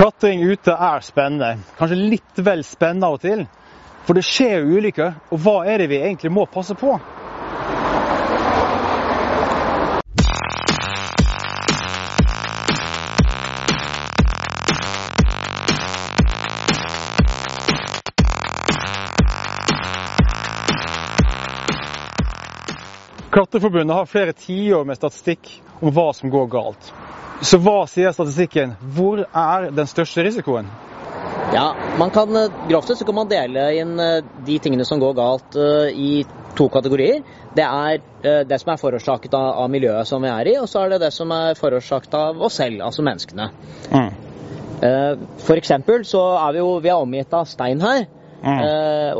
Klatring ute er spennende. Kanskje litt vel spennende av og til. For det skjer jo ulykker, og hva er det vi egentlig må passe på? Klatreforbundet har flere tiår med statistikk om hva som går galt. Så hva sier statistikken? Hvor er den største risikoen? Ja, man kan, eh, Grovt sett så kan man dele inn eh, de tingene som går galt eh, i to kategorier. Det er det som er forårsaket av, av miljøet som vi er i, og så er det det som er forårsaket av oss selv, altså menneskene. Mm. For eksempel så er vi jo vi er omgitt av stein her. Mm.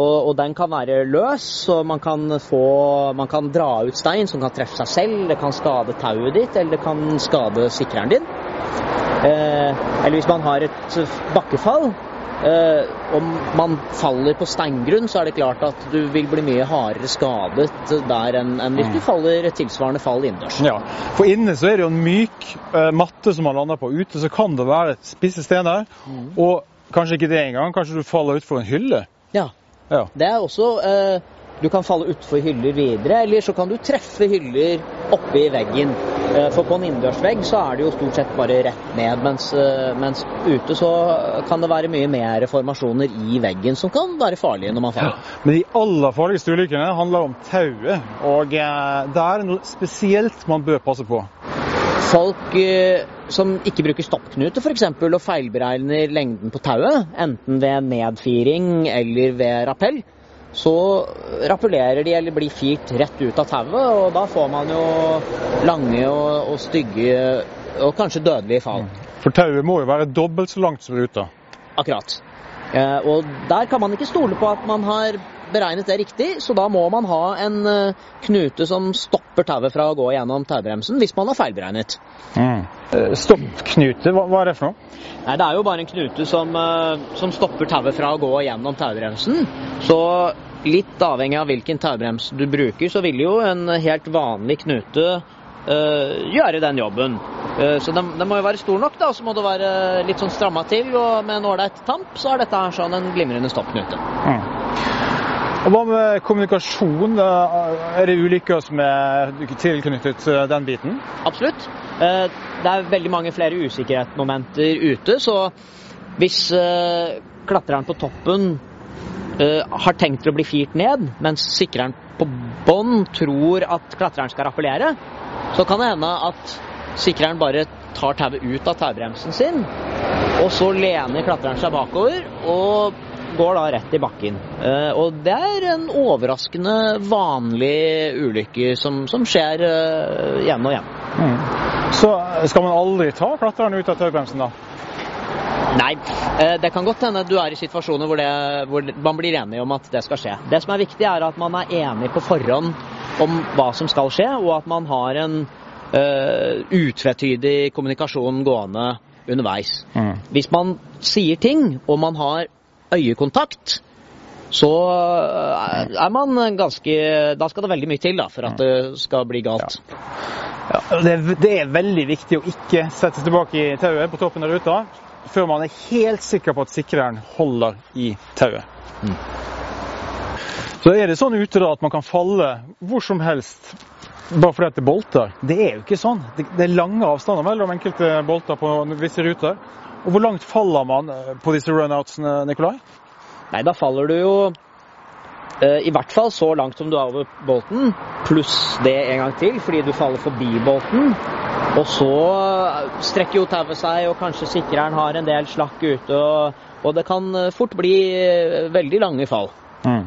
og, og, den kan være løs, så man kan, få, man kan dra ut stein som kan treffe seg selv. Det kan skade tauet ditt, eller det kan skade sikreren din. eller hvis man har et bakkefall, eh, om man faller på steingrunn, så er det klart at du vil bli mye hardere skadet der enn, en hvis du mm. faller tilsvarende fall innendørs. Ja, for inne så er det jo en myk uh, matte som man lander på. Ute så kan det være spisse stener. Mm. Og kanskje ikke det engang. Kanskje du faller utfor en hylle. Ja. ja. Det er også eh, du kan falle utfor hyller videre, eller så kan du treffe hyller oppi veggen. Eh, for på en innendørsvegg så er det jo stort sett bare rett ned, mens, eh, mens, ute så kan det være mye mer formasjoner i veggen som kan være farlige når man faller. Ja, men de aller farligste ulykkene handler om tauet, og eh, det er noe spesielt man bør passe på. Folk som ikke bruker stoppknute f.eks. og feilberegner lengden på tauet, enten ved nedfiring eller ved rappell, så rappellerer de eller blir firt rett ut av tauet, og da får man jo lange og, og stygge og kanskje dødelige fall. For tauet må jo være dobbelt så langt som ruta? Akkurat. Eh, og der kan man ikke stole på at man har beregnet det riktig, så da må man ha en uh, knute som stopper tauet fra å gå gjennom taubremsen, hvis man har feilberegnet. Mm. Uh, Stoppknute, hva, hva, er det for noe? Nei, Det er jo bare en knute som, uh, som stopper tauet fra å gå gjennom taubremsen. Så litt avhengig av hvilken taubrems du bruker, så vil jo en helt vanlig knute gjøre den jobben. Så den, den, må jo være stor nok, da, så må det være litt sånn stramma til. Og med en ålreit tamp så er dette her sånn en glimrende stoppknute. Mm. Og Hva med kommunikasjon? Er det ulykker som er tilknyttet den biten? Absolutt. Eh, det er veldig mange flere usikkerhetsmomenter ute. Så hvis eh, klatreren på toppen eh, har tenkt å bli firt ned, mens sikreren på bånn tror at klatreren skal rappellere, så kan det hende at sikreren bare tar tauet ut av taubremsen sin, og så lener klatreren seg bakover. og går da rett i bakken. Eh, og det er en overraskende vanlig ulykke som, som skjer uh, igjen og igjen. Mm. Så skal man aldri ta klatreren ut av taubremsen, da? Nei, eh, det kan godt hende du er i situasjoner hvor, det, hvor, man blir enig om at det skal skje. Det som er viktig, er at man er enig på forhånd om hva som skal skje, og at man har en uh, utvetydig kommunikasjon gående underveis. Mm. Hvis man sier ting, og man har øyekontakt, så eh, er man ganske Da skal det veldig mye til da, for at det skal bli galt. Ja. Ja, det, er, det, er, veldig viktig å ikke sette tilbake i tauet på toppen av ruta før man er helt sikker på at sikreren holder i tauet. Mm. Så er det sånn ute da at man kan falle hvor som helst bare fordi det er bolter. Det er jo ikke sånn. Det, er lange avstander mellom enkelte bolter på visse ruter. Og Hvor langt faller man eh, på disse runoutsene, Nikolai? Nei, Da faller du jo eh, i hvert fall så langt som du er over bolten, pluss det en gang til, fordi du faller forbi bolten. Og så strekker jo tauet seg, og kanskje sikreren har en del slakk ute. Og, og det kan eh, fort bli veldig lange fall. Mm.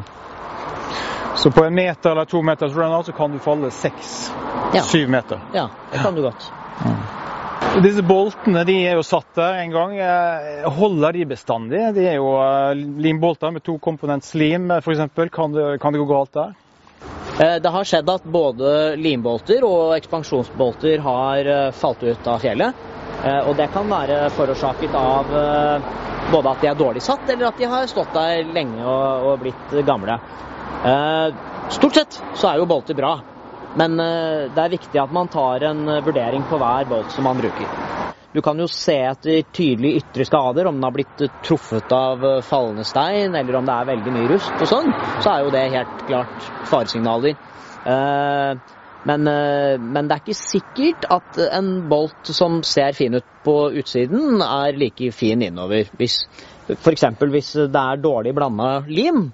Så på en meter eller to meters runout så kan du falle seks-syv ja. meter? Ja, det kan du godt. Mm. Disse boltene de er jo satt der en gang. Eh, holder de bestandig? De er jo eh, limbolter med to komponents lim f.eks. Kan, det, kan det gå galt der? Eh, det har skjedd at både limbolter og ekspansjonsbolter har falt ut av fjellet. Og det kan være forårsaket av både at de er dårlig satt, eller at de har stått der lenge og blitt gamle. Stort sett så er jo bolter bra. Men eh, det er viktig at man tar en eh, vurdering på hver bolt som man bruker. Du kan jo se etter tydelige ytre skader, om den har blitt truffet av fallende stein, eller om det er veldig mye rust og sånn. Så er jo det helt klart faresignaler. Men, men, det er ikke sikkert at en bolt som ser fin ut på utsiden, er like fin innover. Hvis F.eks. hvis det er dårlig blanda lim,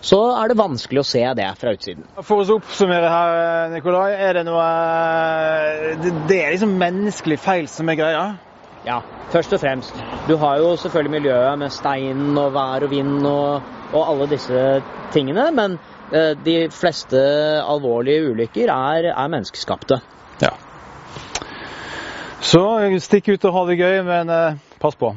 så er det vanskelig å se det fra utsiden. For å oppsummere her, Nikolai. Er det noe Det er liksom menneskelig feil som er greia? Ja, først og fremst. Du har jo selvfølgelig miljøet med stein og vær og vind og, og alle disse tingene. Men eh, de fleste alvorlige ulykker er, er menneskeskapte. Ja. Så stikk ut og ha det gøy, men eh, pass på.